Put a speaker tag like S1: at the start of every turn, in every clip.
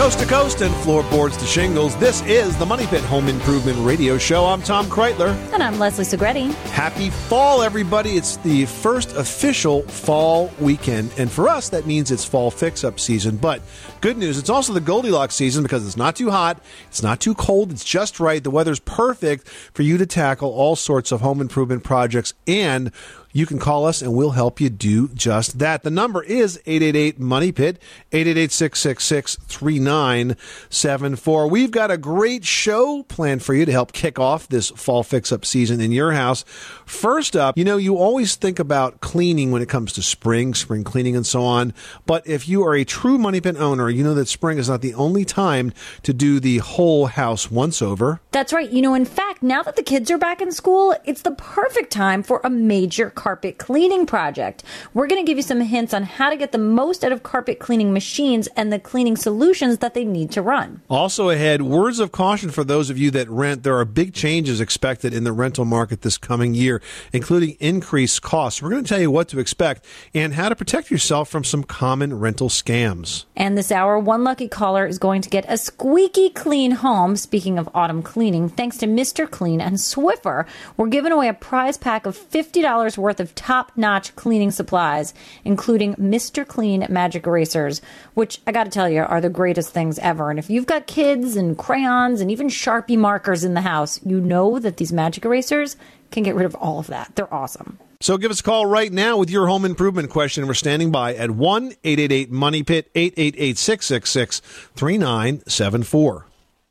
S1: Coast to coast and floorboards to shingles, this is the Money Pit Home Improvement Radio Show. I'm Tom Kraeutler.
S2: And I'm Leslie Segrete.
S1: Happy fall, everybody. It's the first official fall weekend. And for us, that means it's fall fix up season. But good news, it's also the Goldilocks season because it's not too hot, it's not too cold, it's just right. The weather's perfect for you to tackle all sorts of home improvement projects and you can call us and we'll help you do just that. The number is 888 Money Pit, 888 666 3974. We've got a great show planned for you to help kick off this fall fix up season in your house. First up, you know, you always think about cleaning when it comes to spring, spring cleaning, and so on. But if you are a true Money Pit owner, you know that spring is not the only time to do the whole house once over.
S2: That's right. You know, in fact, now that the kids are back in school, it's the perfect time for a major carpet cleaning project. We're going to give you some hints on how to get the most out of carpet cleaning machines and the cleaning solutions that they need to run.
S1: Also ahead, words of caution for those of you that rent. There are big changes expected in the rental market this coming year, including increased costs. We're going to tell you what to expect and how to protect yourself from some common rental scams.
S2: And this hour, one lucky caller is going to get a squeaky clean home. Speaking of autumn cleaning, thanks to Mr. Clean and Swiffer, we're giving away a prize pack of $50 worth of top notch cleaning supplies, including Mr. Clean magic erasers, which I got to tell you are the greatest things ever. And if you've got kids and crayons and even Sharpie markers in the house, you know that these magic erasers can get rid of all of that. They're awesome.
S1: So give us a call right now with your home improvement question. We're standing by at 1 888 Money Pit 888 666 3974.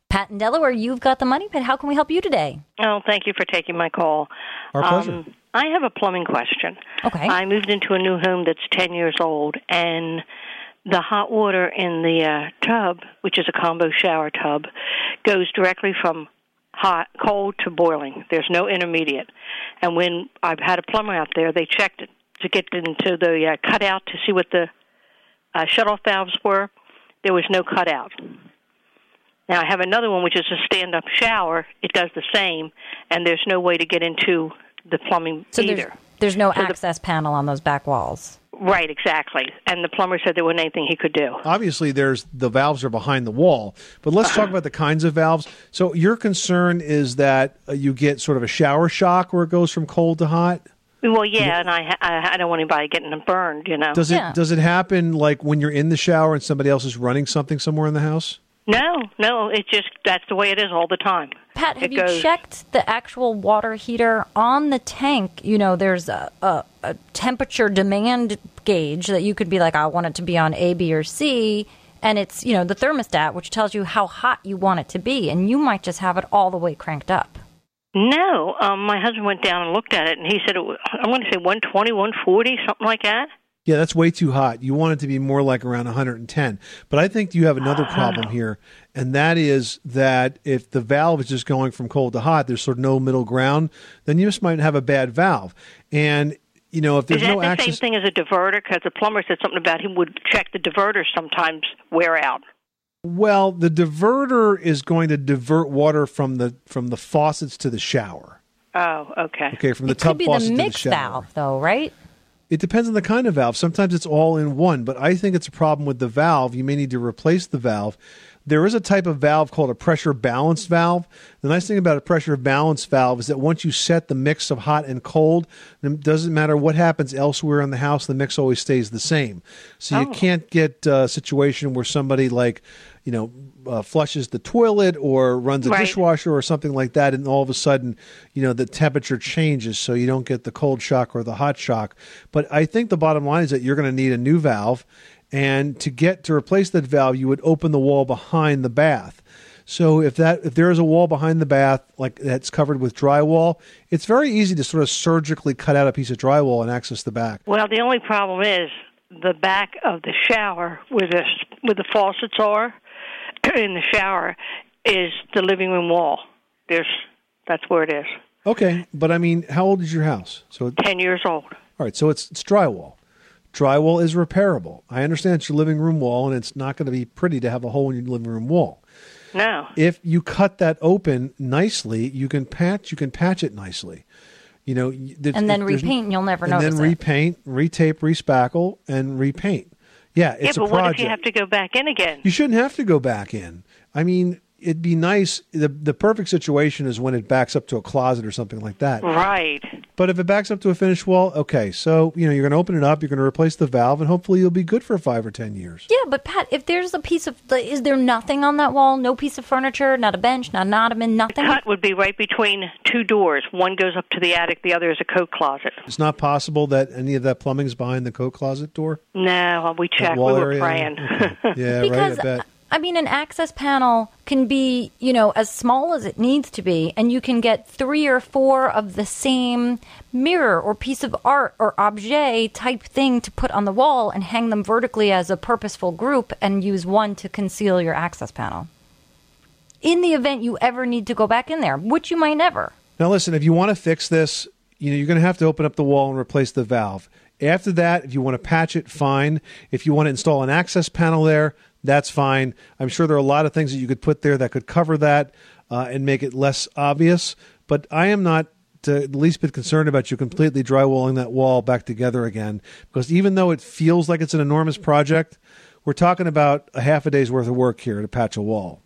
S2: Pat in Delaware, you've got the money pit. How can we help you today?
S3: Oh, thank you for taking my call.
S1: Our pleasure.
S3: Um, I have a plumbing question.
S2: Okay.
S3: I moved into a new home that's 10 years old, and the hot water in the uh, tub, which is a combo shower tub, goes directly from hot, cold to boiling. There's no intermediate. And when I've had a plumber out there, they checked it to get into the uh, cutout to see what the uh, shut-off valves were. There was no cutout. Now I have another one which is a stand-up shower. It does the same, and there's no way to get into the plumbing
S2: So
S3: either.
S2: there's, there's no
S3: So the-
S2: access panel on those back walls.
S3: Right, exactly. And the plumber said there wasn't anything he could do.
S1: Obviously, there's the valves are behind the wall, but let's talk about the kinds of valves. So your concern is that uh, you get sort of a shower shock where it goes from cold to hot.
S3: Well, yeah, and I I I don't want anybody getting burned, you know.
S1: Does it
S2: Yeah.
S1: does it happen like when you're in the shower and somebody else is running something somewhere in the house?
S3: No, no, it's just that's the way it is all the time.
S2: Pat, have
S3: It
S2: you
S3: goes-
S2: checked the actual water heater on the tank? You know, there's a, a, a temperature demand gauge that you could be like, I want it to be on A, B, or C. And it's, you know, the thermostat, which tells you how hot you want it to be. And you might just have it all the way cranked up.
S3: No, um, my husband went down and looked at it, and he said it was, I'm going to say 120, 140, something like that.
S1: Yeah, that's way too hot. You want it to be more like around 110. But I think you have another problem here, and that is that if the valve is just going from cold to hot, there's sort of no middle ground, then you just might have a bad valve. And you know, if there's
S3: is that
S1: no
S3: the
S1: access,
S3: same thing as a diverter? Because the plumber said something about he would check the diverters sometimes wear out.
S1: well, the diverter is going to divert water from the from the faucets to the shower.
S3: Oh, okay.
S1: Okay, from the
S2: it
S1: tub
S2: could be
S1: faucet
S2: the
S1: to the shower.
S2: valve, though, right?
S1: It depends on the kind of valve. Sometimes it's all in one, but I think it's a problem with the valve. You may need to replace the valve. There is a type of valve called a pressure balanced valve. The nice thing about a pressure balanced valve is that once you set the mix of hot and cold, it doesn't matter what happens elsewhere in the house, the mix always stays the same. So you
S3: Oh.
S1: can't get a situation where somebody like, you know, uh, flushes the toilet or runs a
S3: Right.
S1: dishwasher or something like that, and all of a sudden, you know, the temperature changes, so you don't get the cold shock or the hot shock. But I think the bottom line is that you're going to need a new valve, and to get to replace that valve, you would open the wall behind the bath. So if that if there is a wall behind the bath like that's covered with drywall, it's very easy to sort of surgically cut out a piece of drywall and access the back.
S3: Well, the only problem is the back of the shower where the where the faucets are in the shower is the living room wall. There's that's where it is.
S1: Okay, but I mean, how old is your house? So
S3: Ten years old.
S1: All right, so it's it's drywall. Drywall is repairable. I understand it's your living room wall, and it's not going to be pretty to have a hole in your living room wall.
S3: No.
S1: If you cut that open nicely, you can patch. You can patch it nicely. You know,
S2: And then repaint, and you'll never
S1: and
S2: notice
S1: then
S2: it.
S1: repaint, retape, respackle, and repaint. Yeah, it's
S3: yeah,
S1: a
S3: but what if you have to go back in again?
S1: You shouldn't have to go back in. I mean, it'd be nice. The the perfect situation is when it backs up to a closet or something like that.
S3: Right.
S1: But if it backs up to a finished wall, okay. So you know you're going to open it up. You're going to replace the valve, and hopefully you'll be good for five or ten years.
S2: Yeah, but Pat, if there's a piece of, like, is there nothing on that wall? No piece of furniture, not a bench, not an ottoman, nothing.
S3: Cut would be right between two doors. One goes up to the attic, the other is a coat closet.
S1: It's not possible that any of that plumbing's behind the coat closet door.
S3: No, we
S1: That
S3: checked. We
S1: wall
S3: were
S1: area?
S3: praying.
S1: Okay. Yeah,
S2: because
S1: right. I bet.
S2: I mean, an access panel can be, you know, as small as it needs to be, and you can get three or four of the same mirror or piece of art or objet type thing to put on the wall and hang them vertically as a purposeful group and use one to conceal your access panel. In the event you ever need to go back in there, which you might never.
S1: Now, listen, if you want to fix this, you know, you're going to have to open up the wall and replace the valve. After that, if you want to patch it, fine. If you want to install an access panel there, that's fine. I'm sure there are a lot of things that you could put there that could cover that uh, and make it less obvious. But I am not uh, the least bit concerned about you completely drywalling that wall back together again because even though it feels like it's an enormous project, we're talking about a half a day's worth of work here to patch a wall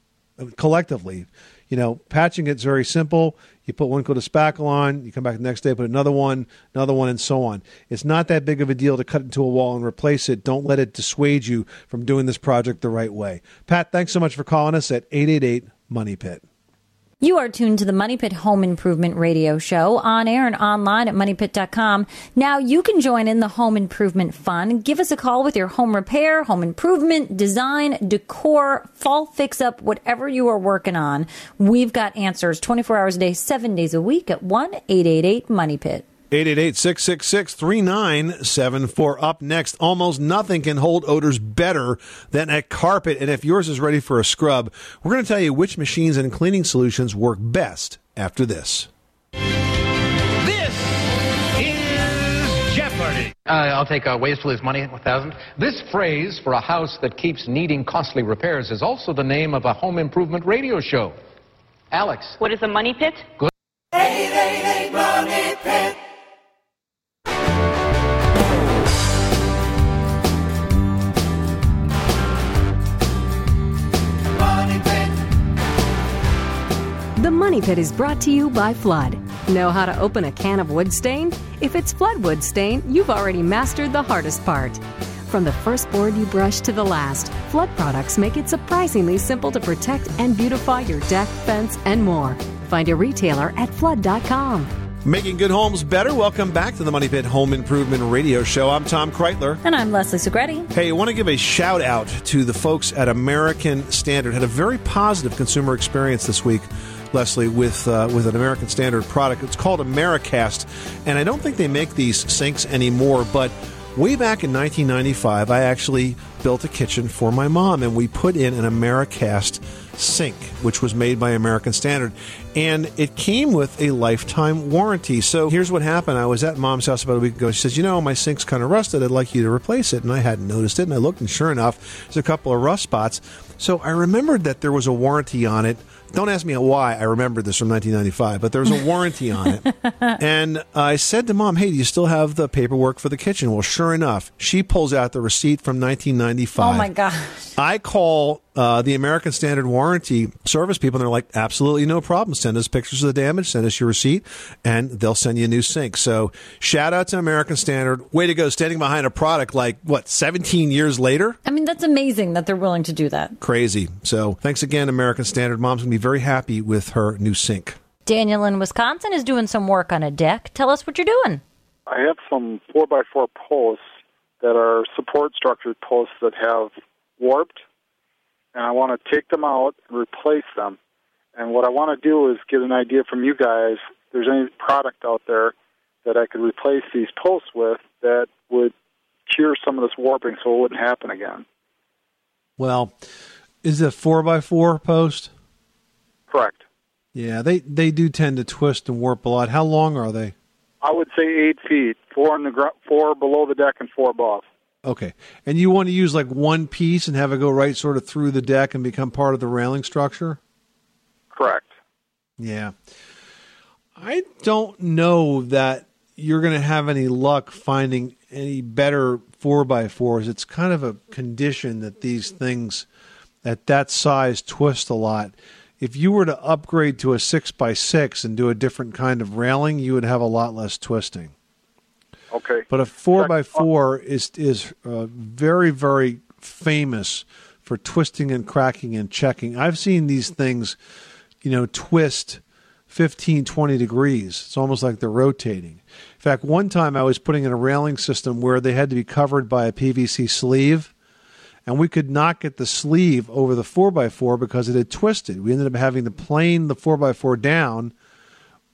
S1: collectively. You know, patching it's very simple. You put one coat of spackle on, you come back the next day, put another one, another one, and so on. It's not that big of a deal to cut into a wall and replace it. Don't let it dissuade you from doing this project the right way. Pat, thanks so much for calling us at 888 Money Pit.
S2: You are tuned to the Money Pit Home Improvement Radio Show on air and online at moneypit.com. Now you can join in the home improvement fun. Give us a call with your home repair, home improvement, design, decor, fall fix up, whatever you are working on. We've got answers 24 hours a day, 7 days a week at 1 888 Money Pit.
S1: 888-666-3974. Up next, almost nothing can hold odors better than a carpet. And if yours is ready for a scrub, we're going to tell you which machines and cleaning solutions work best after this.
S4: This is Jeopardy!
S5: Uh, I'll take uh, ways to lose money, 1000
S4: This phrase for a house that keeps needing costly repairs is also the name of a home improvement radio show. Alex.
S6: What is a money pit?
S7: The Pit is brought to you by Flood. Know how to open a can of wood stain? If it's Floodwood stain, you've already mastered the hardest part. From the first board you brush to the last, Flood products make it surprisingly simple to protect and beautify your deck, fence, and more. Find a retailer at flood.com.
S1: Making good homes better. Welcome back to the Money Pit Home Improvement Radio Show. I'm Tom Kraeutler.
S2: And I'm Leslie Segrete.
S1: Hey, I want to give a shout out to the folks at American Standard. Had a very positive consumer experience this week, Leslie, with uh, with an American Standard product. It's called Americast, and I don't think they make these sinks anymore. But way back in 1995, I actually built a kitchen for my mom, and we put in an Americast sink, which was made by American Standard, and it came with a lifetime warranty. So here's what happened: I was at mom's house about a week ago. She says, "You know, my sink's kind of rusted. I'd like you to replace it." And I hadn't noticed it, and I looked, and sure enough, there's a couple of rust spots. So I remembered that there was a warranty on it. Don't ask me why I remembered this from 1995, but there was a warranty on it. And I said to mom, "Hey, do you still have the paperwork for the kitchen?" Well, sure enough, she pulls out the receipt from 1995.
S2: Oh my gosh.
S1: I call uh, the American Standard Warranty service people, and they're like, absolutely no problem. Send us pictures of the damage, send us your receipt, and they'll send you a new sink. So, shout out to American Standard. Way to go, standing behind a product like, what, 17 years later?
S2: I mean, that's amazing that they're willing to do that.
S1: Crazy. So, thanks again, American Standard. Mom's going to be very happy with her new sink.
S2: Daniel in Wisconsin is doing some work on a deck. Tell us what you're doing.
S8: I have some four by four posts that are support structured posts that have warped, and I want to take them out and replace them. And what I want to do is get an idea from you guys. If there's any product out there that I could replace these posts with that would cure some of this warping, so it wouldn't happen again.
S1: Well, is it a 4x4 post?
S8: Correct.
S1: Yeah, they, they do tend to twist and warp a lot. How long are they?
S8: I would say eight feet, four in the gr- four below the deck and four above.
S1: Okay. And you want to use like one piece and have it go right sort of through the deck and become part of the railing structure?
S8: Correct.
S1: Yeah. I don't know that you're going to have any luck finding any better four by fours, it's kind of a condition that these things at that size twist a lot. If you were to upgrade to a six by six and do a different kind of railing, you would have a lot less twisting.
S8: Okay.
S1: But a four by four is is uh, very very famous for twisting and cracking and checking. I've seen these things, you know, twist 15, 20 degrees. It's almost like they're rotating. In fact, one time I was putting in a railing system where they had to be covered by a PVC sleeve, and we could not get the sleeve over the 4x4 because it had twisted. We ended up having to plane the 4x4 down.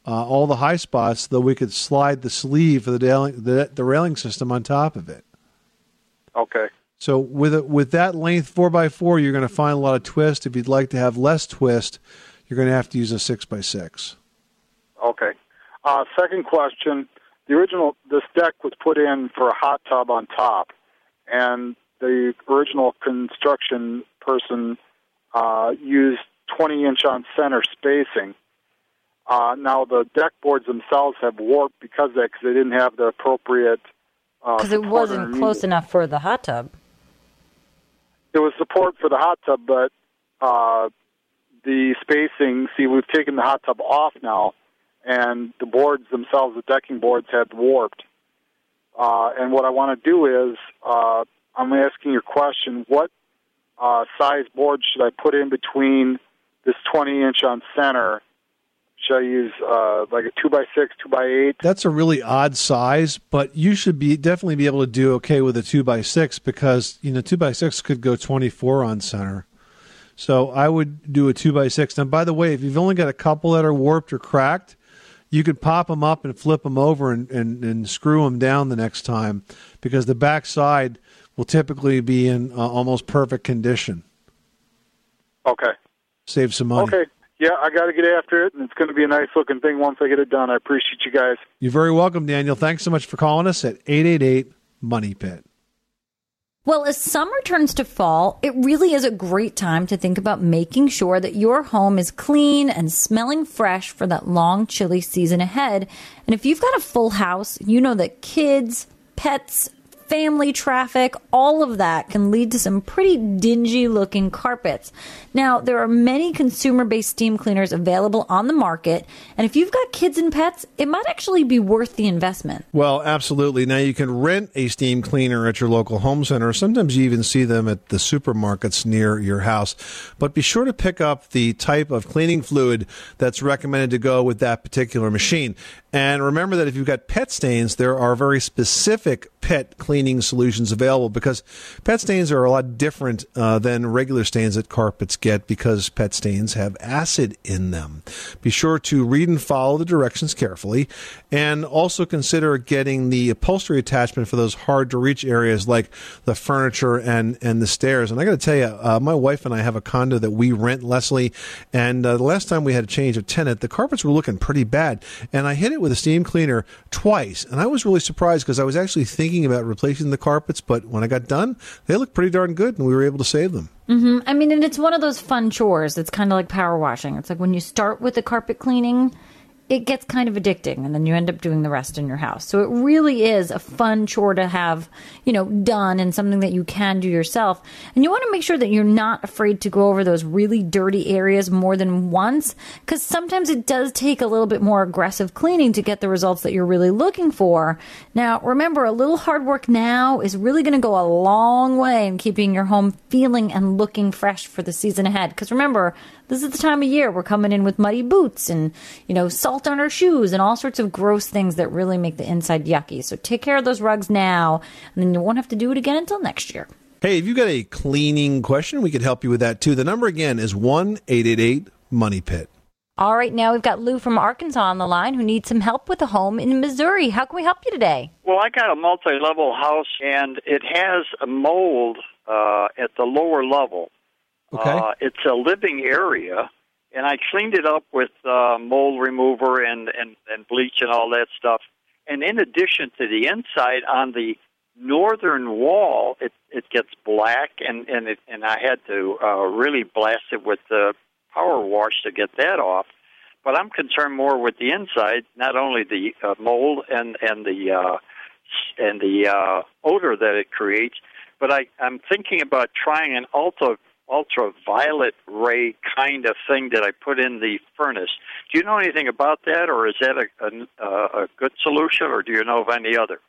S1: Uh, all the high spots, though we could slide the sleeve for the, railing, the, the railing system on top of it.
S8: Okay.
S1: So with a, with that length four x four, you're going to find a lot of twist. If you'd like to have less twist, you're going to have to use a six by six.
S8: Okay. Uh, second question: the original this deck was put in for a hot tub on top, and the original construction person uh, used 20 inch on center spacing. Uh, now the deck boards themselves have warped because of that because they didn't have the appropriate.
S2: Because it wasn't close enough for the hot tub.
S8: It was support for the hot tub, but uh, the spacing. See, we've taken the hot tub off now, and the boards themselves, the decking boards, had warped. Uh, and what I want to do is, uh, I'm asking your question: What uh, size board should I put in between this 20 inch on center? I use uh, like a two by six, two by eight?
S1: That's a really odd size, but you should be definitely be able to do okay with a two by six because you know two by six could go 24 on center. So I would do a two by six. Now, by the way, if you've only got a couple that are warped or cracked, you could pop them up and flip them over and, and, and screw them down the next time because the back side will typically be in uh, almost perfect condition.
S8: Okay.
S1: Save some money.
S8: Okay. Yeah, I got to get after it, and it's going to be a nice looking thing once I get it done. I appreciate you guys.
S1: You're very welcome, Daniel. Thanks so much for calling us at 888 Money Pit.
S2: Well, as summer turns to fall, it really is a great time to think about making sure that your home is clean and smelling fresh for that long, chilly season ahead. And if you've got a full house, you know that kids, pets, family traffic, all of that can lead to some pretty dingy looking carpets. Now, there are many consumer based steam cleaners available on the market, and if you've got kids and pets, it might actually be worth the investment.
S1: Well, absolutely. Now, you can rent a steam cleaner at your local home center. Sometimes you even see them at the supermarkets near your house. But be sure to pick up the type of cleaning fluid that's recommended to go with that particular machine. And remember that if you've got pet stains, there are very specific pet cleaning solutions available because pet stains are a lot different uh, than regular stains that carpets get because pet stains have acid in them. Be sure to read and follow the directions carefully and also consider getting the upholstery attachment for those hard to reach areas like the furniture and, and the stairs. And I got to tell you, uh, my wife and I have a condo that we rent, Leslie, and uh, the last time we had a change of tenant, the carpets were looking pretty bad. And I hit it with a steam cleaner twice, and I was really surprised because I was actually thinking about replacing the carpets, but when I got done, they looked pretty darn good, and we were able to save them.
S2: Mm-hmm. I mean, and it's one of those fun chores. It's kind of like power washing. It's like when you start with the carpet cleaning, it gets kind of addicting and then you end up doing the rest in your house. So it really is a fun chore to have, you know, done and something that you can do yourself. And you want to make sure that you're not afraid to go over those really dirty areas more than once because sometimes it does take a little bit more aggressive cleaning to get the results that you're really looking for. Now, remember, a little hard work now is really going to go a long way in keeping your home feeling and looking fresh for the season ahead. Because remember, this is the time of year we're coming in with muddy boots and, you know, salt on our shoes and all sorts of gross things that really make the inside yucky. So take care of those rugs now, and then you won't have to do it again until next year.
S1: Hey, if you've got a cleaning question, we could help you with that too. The number again is 1 888 Money Pit.
S2: All right, now we've got Lou from Arkansas on the line who needs some help with a home in Missouri. How can we help you today?
S6: Well, I got a multi level house, and it has a mold uh, at the lower level.
S1: Okay.
S6: Uh, it's a living area, and I cleaned it up with uh, mold remover and, and, and bleach and all that stuff. And in addition to the inside, on the northern wall, it, it gets black, and, and, it, and I had to uh, really blast it with the power wash to get that off. But I'm concerned more with the inside, not only the uh, mold and, and the uh, and the uh, odor that it creates. But I, I'm thinking about trying an ultra ultraviolet ray kind of thing that I put in the furnace. Do you know anything about that, or is that a, a, a good solution, or do you know of any other?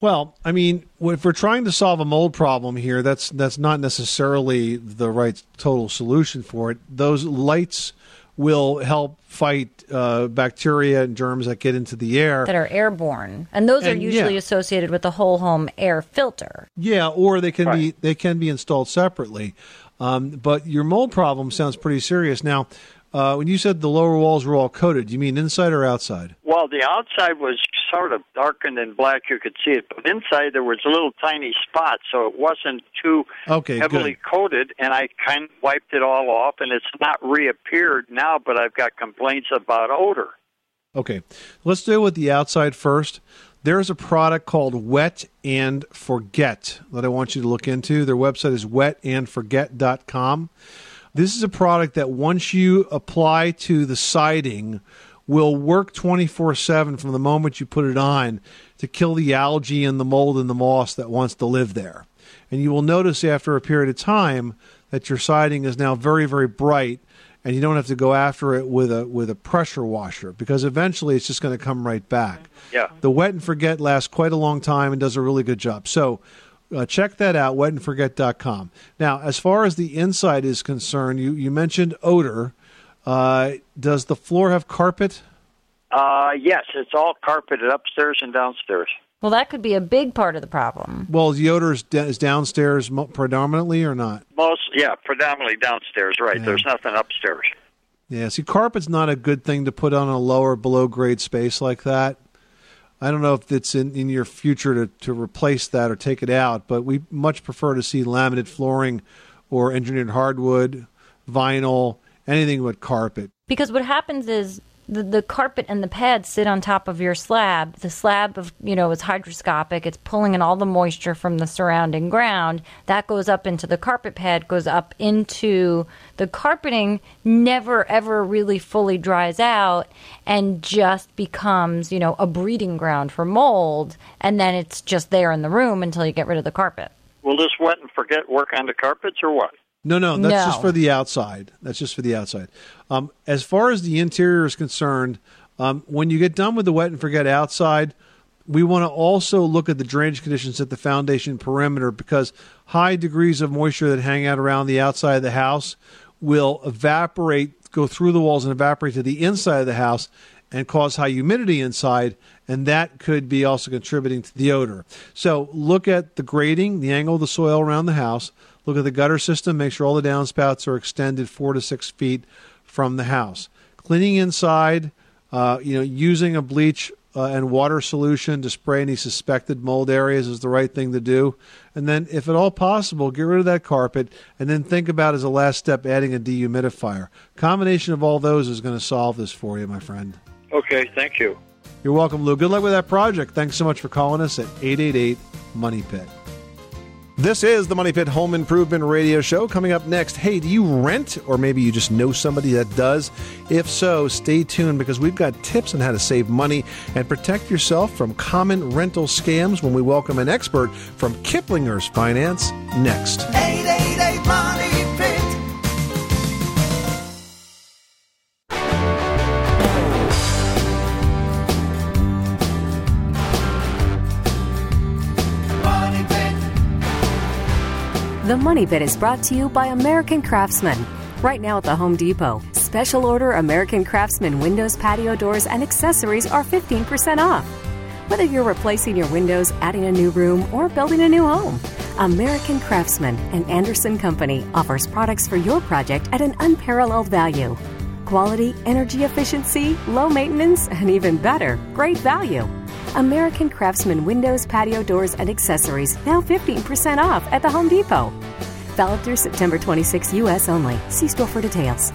S1: Well, I mean, if we're trying to solve a mold problem here, that's that's not necessarily the right total solution for it. Those lights will help fight uh, bacteria and germs that get into the air
S2: that are airborne, and those
S1: And,
S2: are usually
S1: yeah.
S2: associated with the whole home air filter.
S1: Yeah, or they can be they can be installed separately. Um, but your mold problem sounds pretty serious. Now, uh, when you said the lower walls were all coated, you mean inside or outside?
S6: Well, the outside was sort of darkened and black; you could see it, but inside there was a little tiny spot, so it wasn't too
S1: Okay,
S6: heavily
S1: good.
S6: coated. And I kind of wiped it all off, and it's not reappeared now. But I've got complaints about odor.
S1: Okay, let's deal with the outside first. There's a product called Wet and Forget that I want you to look into. Their website is wetandforget.com. This is a product that once you apply to the siding will work 24/7 from the moment you put it on to kill the algae and the mold and the moss that wants to live there. And you will notice after a period of time that your siding is now very very bright and you don't have to go after it with a with a pressure washer because eventually it's just going to come right back.
S6: Yeah.
S1: The wet and forget lasts quite a long time and does a really good job. So uh, check that out, wetandforget.com. Now, as far as the inside is concerned, you, you mentioned odor. Uh, does the floor have carpet?
S6: Uh, yes, it's all carpeted upstairs and downstairs.
S2: Well, that could be a big part of the problem.
S1: Well, the odor is, is downstairs mo- predominantly or not?
S6: Most, yeah, predominantly downstairs. Right. There's nothing upstairs.
S1: Yeah, see, carpet's not a good thing to put on a lower, below grade space like that. I don't know if it's in, in your future to, to replace that or take it out, but we much prefer to see laminated flooring or engineered hardwood, vinyl, anything but carpet.
S2: Because what happens is the, the carpet and the pads sit on top of your slab. The slab of you know is hydroscopic. It's pulling in all the moisture from the surrounding ground. That goes up into the carpet pad, goes up into the carpeting, never ever really fully dries out and just becomes, you know, a breeding ground for mold and then it's just there in the room until you get rid of the carpet.
S6: Will this wet and forget work on the carpets or what?
S1: No, no, that's
S2: No.
S1: just for the outside. That's just for the outside. Um, as far as the interior is concerned, um, when you get done with the wet and forget outside, we want to also look at the drainage conditions at the foundation perimeter because high degrees of moisture that hang out around the outside of the house will evaporate, go through the walls and evaporate to the inside of the house and cause high humidity inside, and that could be also contributing to the odor. So look at the grading, the angle of the soil around the house. Look at the gutter system. Make sure all the downspouts are extended four to six feet from the house. Cleaning inside, uh, you know, using a bleach uh, and water solution to spray any suspected mold areas is the right thing to do. And then, if at all possible, get rid of that carpet and then think about as a last step adding a dehumidifier. Combination of all those is going to solve this for you, my friend.
S6: Okay, thank you.
S1: You're welcome, Lou. Good luck with that project. Thanks so much for calling us at 888 Money Pit. This is the Money Pit Home Improvement Radio Show. Coming up next, hey, do you rent or maybe you just know somebody that does? If so, stay tuned because we've got tips on how to save money and protect yourself from common rental scams when we welcome an expert from Kiplinger's Finance next.
S9: 888 Money
S7: The Money Pit is brought to you by American Craftsman. Right now at the Home Depot, special order American Craftsman windows, patio doors, and accessories are 15% off. Whether you're replacing your windows, adding a new room, or building a new home, American Craftsman and Andersen Company offers products for your project at an unparalleled value. Quality, energy efficiency, low maintenance, and even better, great value. American Craftsman windows, patio doors, and accessories now 15% off at the Home Depot. Valid through September 26 U.S. only. See store for details.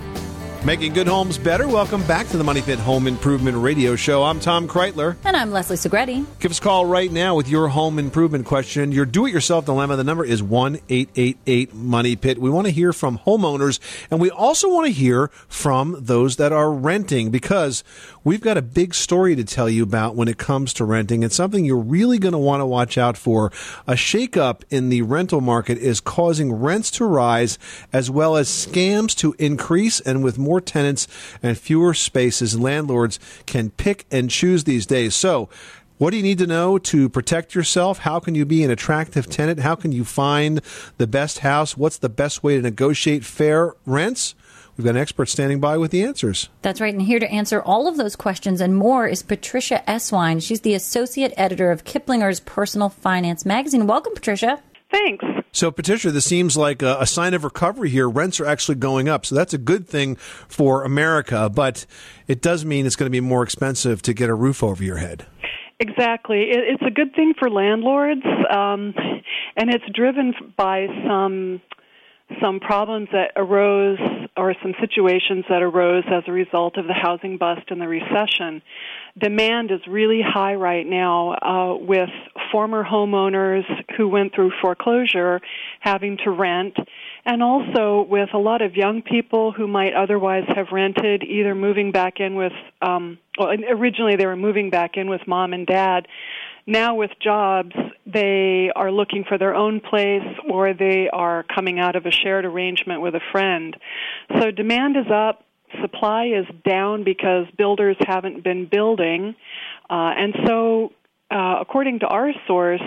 S1: Making good homes better. Welcome back to the Money Pit Home Improvement Radio Show. I'm Tom Kraeutler.
S2: And I'm Leslie Segrete.
S1: Give us a call right now with your home improvement question, your do it yourself dilemma. The number is 1 888 Money Pit. We want to hear from homeowners and we also want to hear from those that are renting because we've got a big story to tell you about when it comes to renting. It's something you're really going to want to watch out for. A shakeup in the rental market is causing rents to rise as well as scams to increase and with more tenants and fewer spaces, landlords can pick and choose these days. So, what do you need to know to protect yourself? How can you be an attractive tenant? How can you find the best house? What's the best way to negotiate fair rents? We've got an expert standing by with the answers.
S2: That's right. And here to answer all of those questions and more is Patricia Esswein. She's the associate editor of Kiplinger's Personal Finance magazine. Welcome, Patricia.
S10: Thanks.
S1: So, Patricia, this seems like a, a, sign of recovery here. Rents are actually going up. So, that's a good thing for America, but it does mean it's going to be more expensive to get a roof over your head.
S10: Exactly. It, it's a good thing for landlords, um, and it's driven by some some problems that arose or some situations that arose as a result of the housing bust and the recession. Demand is really high right now uh, with former homeowners who went through foreclosure having to rent, and also with a lot of young people who might otherwise have rented, either moving back in with, um, well, originally they were moving back in with mom and dad now with jobs, they are looking for their own place or they are coming out of a shared arrangement with a friend. So demand is up, supply is down because builders haven't been building. Uh, and so, uh, according to our source,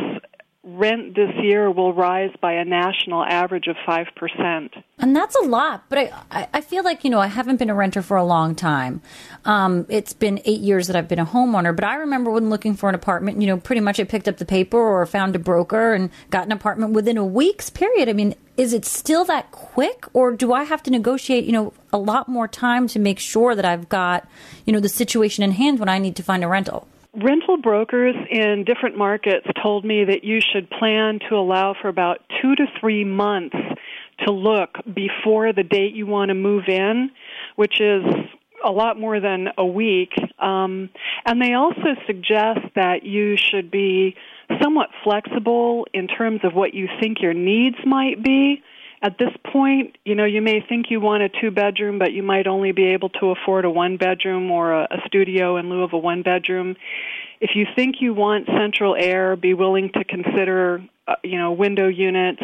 S10: rent this year will rise by a national average of 5%.
S2: And that's a lot, but I, I feel like, you know, I haven't been a renter for a long time. Um, it's been eight years that I've been a homeowner, but I remember when looking for an apartment, you know, pretty much I picked up the paper or found a broker and got an apartment within a week's period. I mean, is it still that quick or do I have to negotiate, you know, a lot more time to make sure that I've got, you know, the situation in hand when I need to find a rental?
S10: Rental brokers in different markets told me that you should plan to allow for about two to three months to look before the date you want to move in, which is a lot more than a week. Um, and they also suggest that you should be somewhat flexible in terms of what you think your needs might be at this point, you know, you may think you want a two bedroom, but you might only be able to afford a one bedroom or a, a studio in lieu of a one bedroom. If you think you want central air, be willing to consider, uh, you know, window units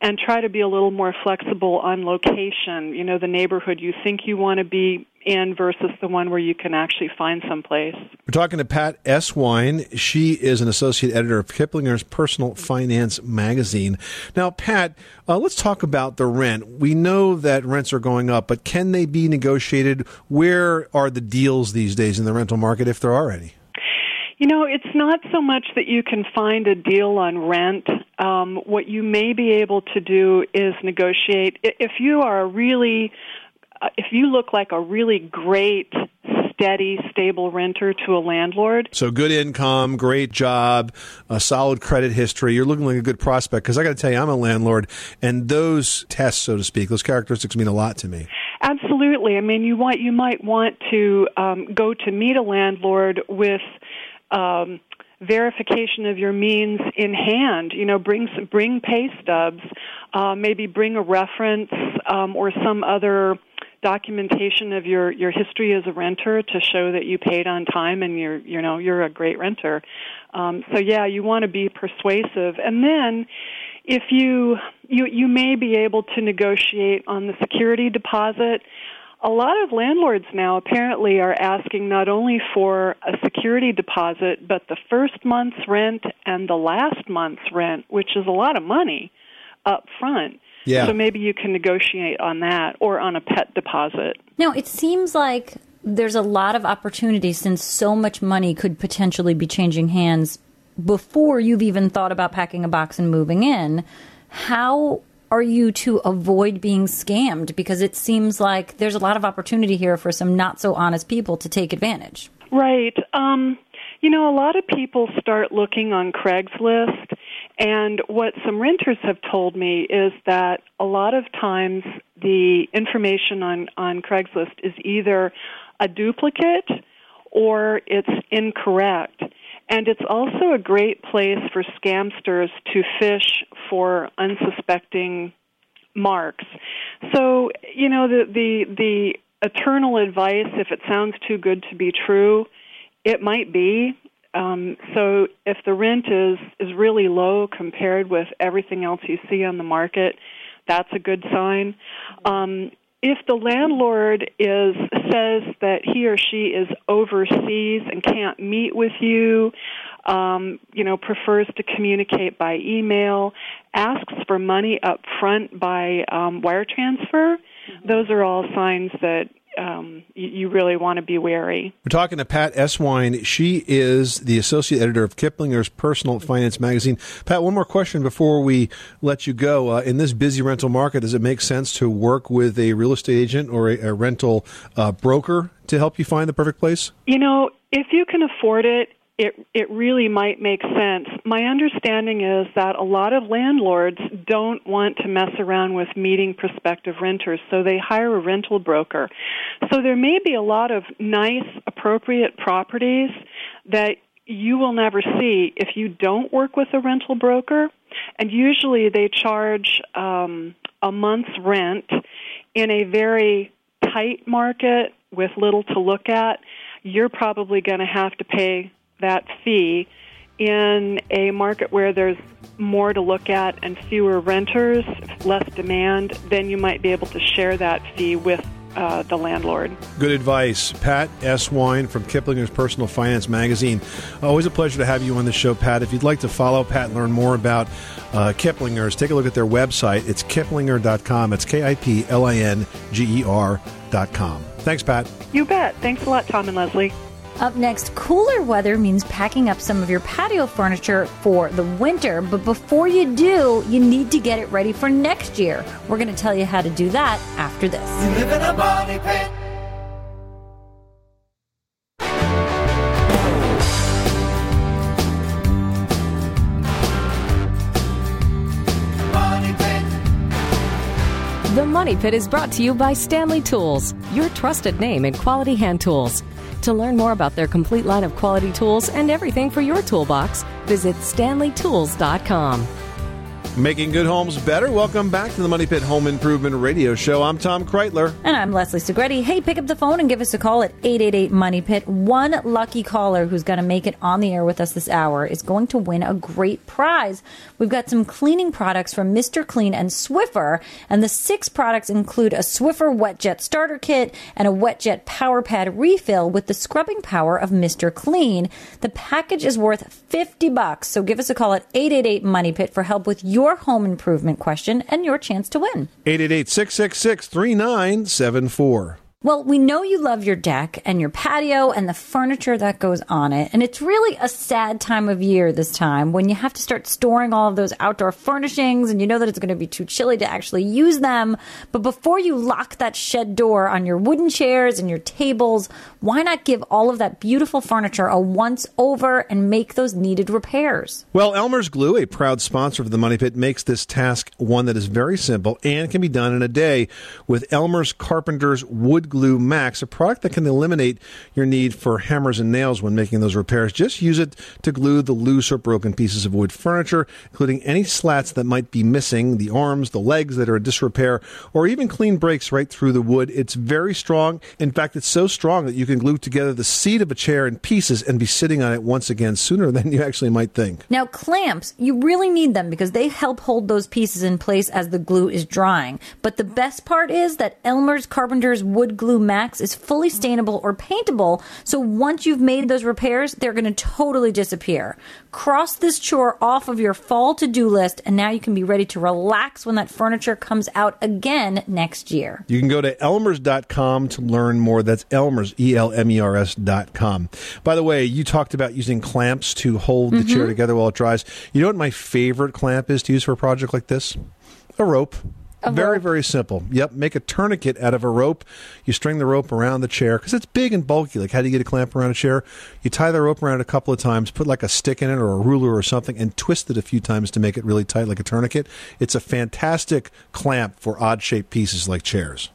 S10: and try to be a little more flexible on location, you know, the neighborhood you think you want to be in versus the one where you can actually find someplace.
S1: We're talking to Pat Esswein. She is an associate editor of Kiplinger's Personal Finance magazine. Now, Pat, uh, let's talk about the rent. We know that rents are going up, but can they be negotiated? Where are the deals these days in the rental market, if there are any?
S10: You know, it's not so much that you can find a deal on rent. Um, what you may be able to do is negotiate. If you are a really if you look like a really great steady, stable renter to a landlord.
S1: So good income, great job, a solid credit history. You're looking like a good prospect because I got to tell you, I'm a landlord, and those tests, so to speak, those characteristics mean a lot to me.
S10: Absolutely. I mean, you want you might want to um, go to meet a landlord with. Um, verification of your means in hand. You know, bring bring pay stubs, uh, maybe bring a reference um, or some other documentation of your your history as a renter to show that you paid on time and you're you know you're a great renter. Um, so yeah, you want to be persuasive, and then if you you you may be able to negotiate on the security deposit. A lot of landlords now apparently are asking not only for a security deposit, but the first month's rent and the last month's rent, which is a lot of money up front.
S1: Yeah.
S10: So maybe you can negotiate on that or on a pet deposit.
S2: Now, it seems like there's a lot of opportunity since so much money could potentially be changing hands before you've even thought about packing a box and moving in. How are you to avoid being scammed? Because it seems like there's a lot of opportunity here for some not so honest people to take advantage.
S10: Right. Um, you know, a lot of people start looking on Craigslist and what some renters have told me is that a lot of times the information on, on Craigslist is either a duplicate or it's incorrect. And it's also a great place for scamsters to fish for unsuspecting marks. So, you know, the, the, the eternal advice, if it sounds too good to be true, it might be. Um, so if the rent is, is really low compared with everything else you see on the market, that's a good sign. Um, if the landlord is says that he or she is overseas and can't meet with you, um, you know, prefers to communicate by email, asks for money up front by um, wire transfer, those are all signs that um, you, you really want to be wary.
S1: We're talking to Pat Esswein. She is the associate editor of Kiplinger's Personal Finance Magazine. Pat, one more question before we let you go. Uh, in this busy rental market, does it make sense to work with a real estate agent or a, a rental uh, broker to help you find the perfect place?
S10: You know, if you can afford it, it it really might make sense. My understanding is that a lot of landlords don't want to mess around with meeting prospective renters, so they hire a rental broker. So there may be a lot of nice, appropriate properties that you will never see if you don't work with a rental broker. And usually they charge um, a month's rent in a very tight market with little to look at. You're probably going to have to pay that fee in a market where there's more to look at and fewer renters, less demand, then you might be able to share that fee with uh, the landlord.
S1: Good advice. Pat Esswein from Kiplinger's Personal Finance Magazine. Always a pleasure to have you on the show, Pat. If you'd like to follow Pat and learn more about uh, Kiplinger's, take a look at their website. It's kiplinger.com. It's K I P L I N G E R.com. Thanks, Pat.
S10: You bet. Thanks a lot, Tom and Leslie.
S2: Up next, cooler weather means packing up some of your patio furniture for the winter. But before you do, you need to get it ready for next year. We're going to tell you how to do that after this.
S9: You live in a money pit. Money pit.
S7: The Money Pit is brought to you by Stanley Tools, your trusted name in quality hand tools. To learn more about their complete line of quality tools and everything for your toolbox, visit stanleytools.com.
S1: Making good homes better. Welcome back to the Money Pit Home Improvement Radio Show. I'm Tom Kraeutler.
S2: And I'm Leslie Segrete. Hey, pick up the phone and give us a call at 888 Money Pit. One lucky caller who's going to make it on the air with us this hour is going to win a great prize. We've got some cleaning products from Mr. Clean and Swiffer, and the six products include a Swiffer Wet Jet starter kit and a Wet Jet Power Pad refill with the scrubbing power of Mr. Clean. The package is worth 50 bucks, so give us a call at 888 Money Pit for help with your home improvement question and your chance to win.
S1: 888 666 3974.
S2: Well, we know you love your deck and your patio and the furniture that goes on it. And it's really a sad time of year this time when you have to start storing all of those outdoor furnishings and you know that it's going to be too chilly to actually use them. But before you lock that shed door on your wooden chairs and your tables, why not give all of that beautiful furniture a once over and make those needed repairs?
S1: Well, Elmer's Glue, a proud sponsor of the Money Pit, makes this task one that is very simple and can be done in a day with Elmer's Carpenter's Wood Glue Max, a product that can eliminate your need for hammers and nails when making those repairs. Just use it to glue the loose or broken pieces of wood furniture, including any slats that might be missing, the arms, the legs that are in disrepair, or even clean breaks right through the wood. It's very strong. In fact, it's so strong that you can glue together the seat of a chair in pieces and be sitting on it once again sooner than you actually might think.
S2: Now, clamps, you really need them because they help hold those pieces in place as the glue is drying. But the best part is that Elmer's Carpenter's Wood Glue Max is fully stainable or paintable, so once you've made those repairs, they're going to totally disappear. Cross this chore off of your fall to do list, and now you can be ready to relax when that furniture comes out again next year.
S1: You can go to elmers.com to learn more. That's Elmers, E L M E R S dot com. By the way, you talked about using clamps to hold the chair mm-hmm. together while it dries. You know what my favorite clamp is to use for a project like this? A rope.
S2: A
S1: very,
S2: rope?
S1: very simple. Yep. Make a tourniquet out of a rope. You string the rope around the chair because it's big and bulky. Like, how do you get a clamp around a chair? You tie the rope around it a couple of times, put like a stick in it or a ruler or something, and twist it a few times to make it really tight, like a tourniquet. It's a fantastic clamp for odd shaped pieces like chairs.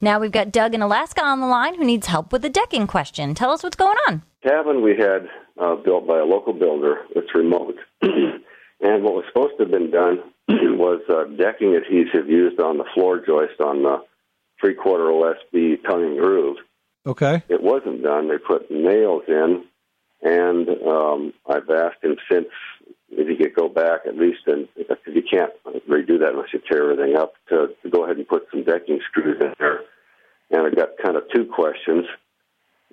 S2: Now we've got Doug in Alaska on the line who needs help with a decking question. Tell us what's going on.
S11: cabin we had uh, built by a local builder. It's remote. and what was supposed to have been done was uh, decking adhesive used on the floor joist on the three quarter OSB tongue and groove.
S1: Okay.
S11: It wasn't done. They put nails in, and um, I've asked him since if he could go back at least, and because you can't redo that unless you tear everything up, to, to go ahead and put some decking screws in there. And I've got kind of two questions.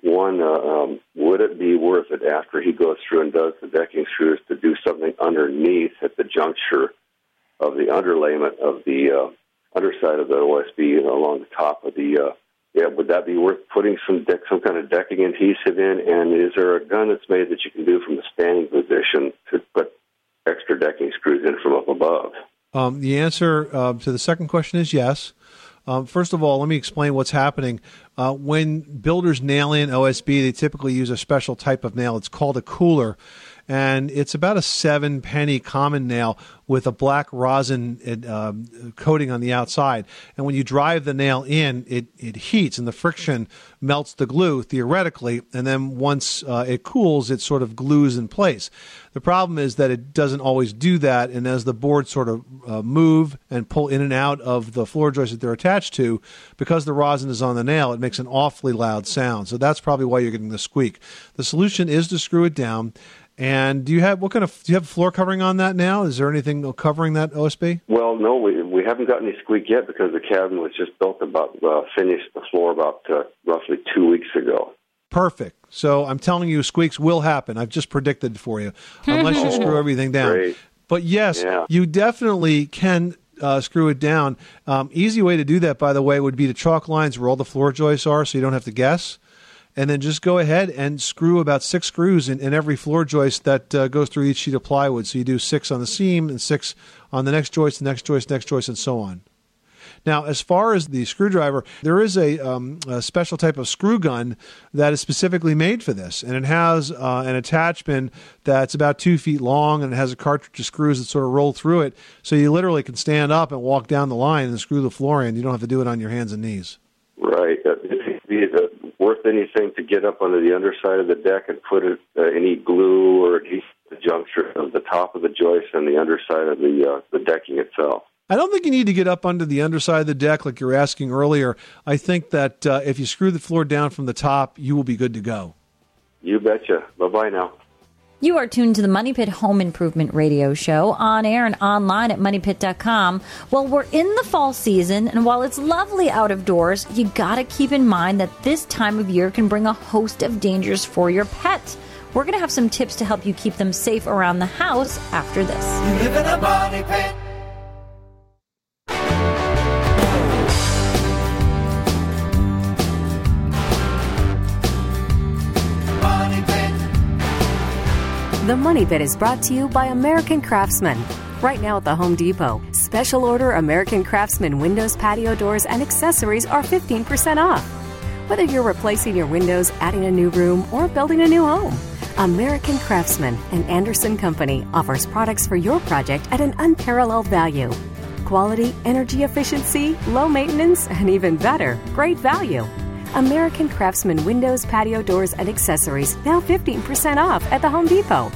S11: One, uh, um, would it be worth it after he goes through and does the decking screws to do something underneath at the juncture of the underlayment of the uh, underside of the OSB along the top of the? Uh, yeah, would that be worth putting some deck, some kind of decking adhesive in? And is there a gun that's made that you can do from the standing position to put extra decking screws in from up above?
S1: Um, the answer uh, to the second question is yes. Um, first of all, let me explain what's happening. Uh, when builders nail in OSB, they typically use a special type of nail. It's called a cooler, and it's about a seven penny common nail with a black rosin um, coating on the outside. And when you drive the nail in, it, it heats and the friction melts the glue theoretically. And then once uh, it cools, it sort of glues in place. The problem is that it doesn't always do that. And as the boards sort of uh, move and pull in and out of the floor joist that they're attached to, because the rosin is on the nail, it makes an awfully loud sound. So that's probably why you're getting the squeak. The solution is to screw it down. And do you have what kind of do you have floor covering on that now? Is there anything covering that OSB?
S11: Well, no, we we haven't got any squeak yet because the cabin was just built about uh, finished the floor about uh, roughly two weeks ago.
S1: Perfect. So I'm telling you, squeaks will happen. I've just predicted for you, unless you screw everything down.
S11: Great.
S1: But yes,
S11: Yeah.
S1: you definitely can uh, screw it down. Um, easy way to do that, by the way, would be to chalk lines where all the floor joists are, so you don't have to guess. And then just go ahead and screw about six screws in, in every floor joist that uh, goes through each sheet of plywood. So you do six on the seam and six on the next joist, the next joist, next joist, and so on. Now, as far as the screwdriver, there is a, um, a special type of screw gun that is specifically made for this, and it has uh, an attachment that's about two feet long, and it has a cartridge of screws that sort of roll through it, so you literally can stand up and walk down the line and screw the floor in. You don't have to do it on your hands and knees.
S11: Right. It uh, worth anything to get up under the underside of the deck and put it, uh, any glue or adhesive the juncture of the top of the joist and the underside of the uh, the decking itself?
S1: I don't think you need to get up under the underside of the deck like you were asking earlier. I think that uh, if you screw the floor down from the top, you will be good to go.
S11: You betcha. Bye bye now.
S2: You are tuned to the Money Pit Home Improvement Radio Show on air and online at moneypit.com. Well, we're in the fall season, and while it's lovely out of doors, you gotta keep in mind that this time of year can bring a host of dangers for your pet. We're gonna have some tips to help you keep them safe around the house after this.
S7: The Money Pit is brought to you by American Craftsman. Right now at the Home Depot, special order American Craftsman windows, patio doors, and accessories are 15% off. Whether you're replacing your windows, adding a new room, or building a new home, American Craftsman and Andersen Company offers products for your project at an unparalleled value. Quality, energy efficiency, low maintenance, and even better, great value. American Craftsman windows, patio doors, and accessories now 15% off at the Home Depot.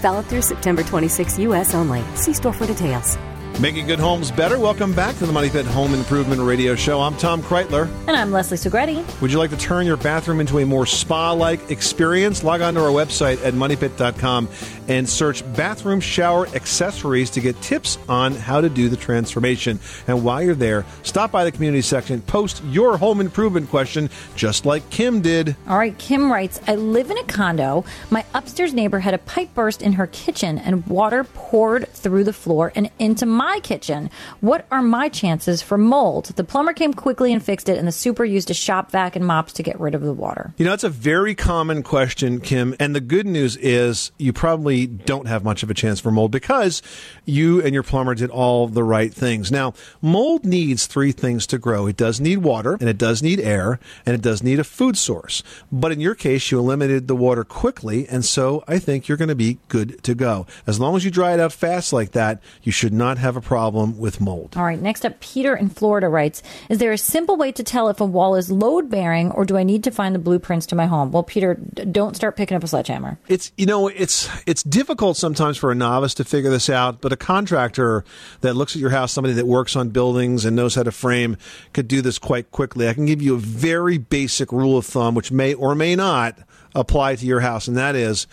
S7: Valid through September 26 U.S. only. See store for details.
S1: Making good homes better. Welcome back to the Money Pit Home Improvement Radio Show. I'm Tom Kraeutler.
S2: And I'm Leslie Segrete.
S1: Would you like to turn your bathroom into a more spa like experience? Log on to our website at moneypit.com and search bathroom shower accessories to get tips on how to do the transformation. And while you're there, stop by the community section, post your home improvement question, just like Kim did.
S2: All right, Kim writes I live in a condo. My upstairs neighbor had a pipe burst in her kitchen and water poured through the floor and into my my kitchen. What are my chances for mold? The plumber came quickly and fixed it, and the super used a shop vac and mops to get rid of the water.
S1: You know, it's a very common question, Kim. And the good news is you probably don't have much of a chance for mold because you and your plumber did all the right things. Now, mold needs three things to grow it does need water, and it does need air, and it does need a food source. But in your case, you eliminated the water quickly, and so I think you're going to be good to go. As long as you dry it out fast like that, you should not have a problem with mold.
S2: All right, next up, Peter in Florida writes Is there a simple way to tell if a wall is load bearing, or do I need to find the blueprints to my home? Well, Peter, d- don't start picking up a sledgehammer.
S1: It's you know it's it's difficult sometimes for a novice to figure this out, but a contractor that looks at your house, somebody that works on buildings and knows how to frame, could do this quite quickly. I can give you a very basic rule of thumb, which may or may not apply to your house, and that is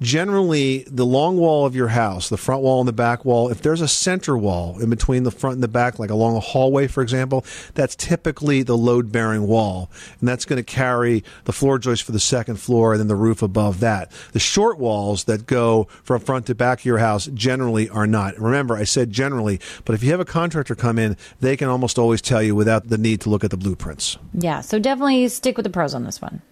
S1: generally the long wall of your house, the front wall and the back wall, if there's a center wall in between the front and the back, like along a hallway, for example, that's typically the load bearing wall. And that's going to carry the floor joists for the second floor and then the roof above that. The short walls that go from front to back of your house generally are not. Remember, I said generally, but if you have a contractor come in, they can almost always tell you without the need to look at the blueprints.
S2: Yeah, so definitely stick with the pros on this one.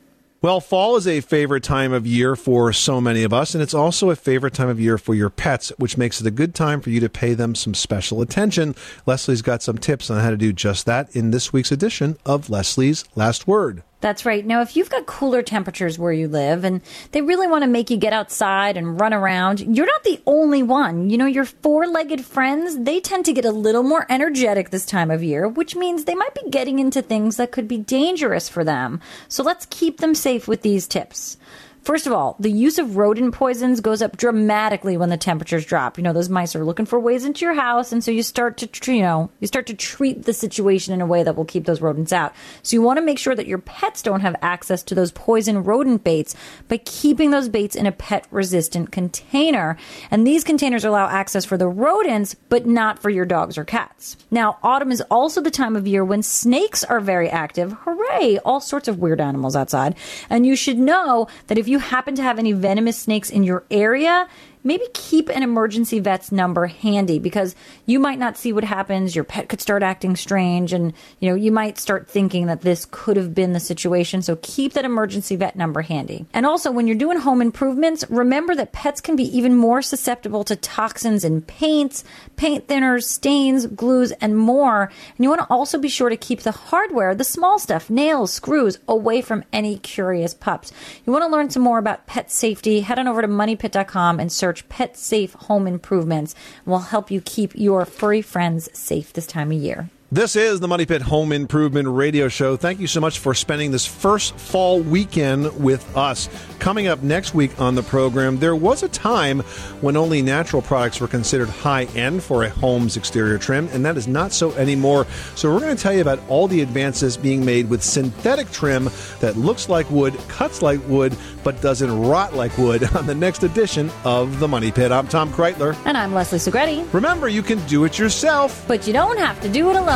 S1: Well, fall is a favorite time of year for so many of us, and it's also a favorite time of year for your pets, which makes it a good time for you to pay them some special attention. Leslie's got some tips on how to do just that in this week's edition of Leslie's Last Word.
S2: That's right. Now, if you've got cooler temperatures where you live and they really want to make you get outside and run around, you're not the only one. You know, your four legged friends, they tend to get a little more energetic this time of year, which means they might be getting into things that could be dangerous for them. So let's keep them safe with these tips. First of all, the use of rodent poisons goes up dramatically when the temperatures drop. You know, those mice are looking for ways into your house, and so you start to, you know, you start to treat the situation in a way that will keep those rodents out. So you want to make sure that your pets don't have access to those poison rodent baits by keeping those baits in a pet resistant container. And these containers allow access for the rodents, but not for your dogs or cats. Now, autumn is also the time of year when snakes are very active. Hooray! All sorts of weird animals outside. And you should know that if you happen to have any venomous snakes in your area, maybe keep an emergency vet's number handy because you might not see what happens. Your pet could start acting strange and, you know, you might start thinking that this could have been the situation. So keep that emergency vet number handy. And also when you're doing home improvements, remember that pets can be even more susceptible to toxins in paints, paint thinners, stains, glues, and more. And you want to also be sure to keep the hardware, the small stuff, nails, screws, away from any curious pups. You want to learn some more about pet safety, head on over to moneypit.com and search Pet Safe Home Improvements. We'll help you keep your furry friends safe this time of year.
S1: This is the Money Pit Home Improvement Radio Show. Thank you so much for spending this first fall weekend with us. Coming up next week on the program, there was a time when only natural products were considered high end for a home's exterior trim, and that is not so anymore. So, we're going to tell you about all the advances being made with synthetic trim that looks like wood, cuts like wood, but doesn't rot like wood on the next edition of the Money Pit. I'm Tom Kraeutler.
S2: And I'm Leslie Segrete.
S1: Remember, you can do it yourself,
S2: but you don't have to do it alone.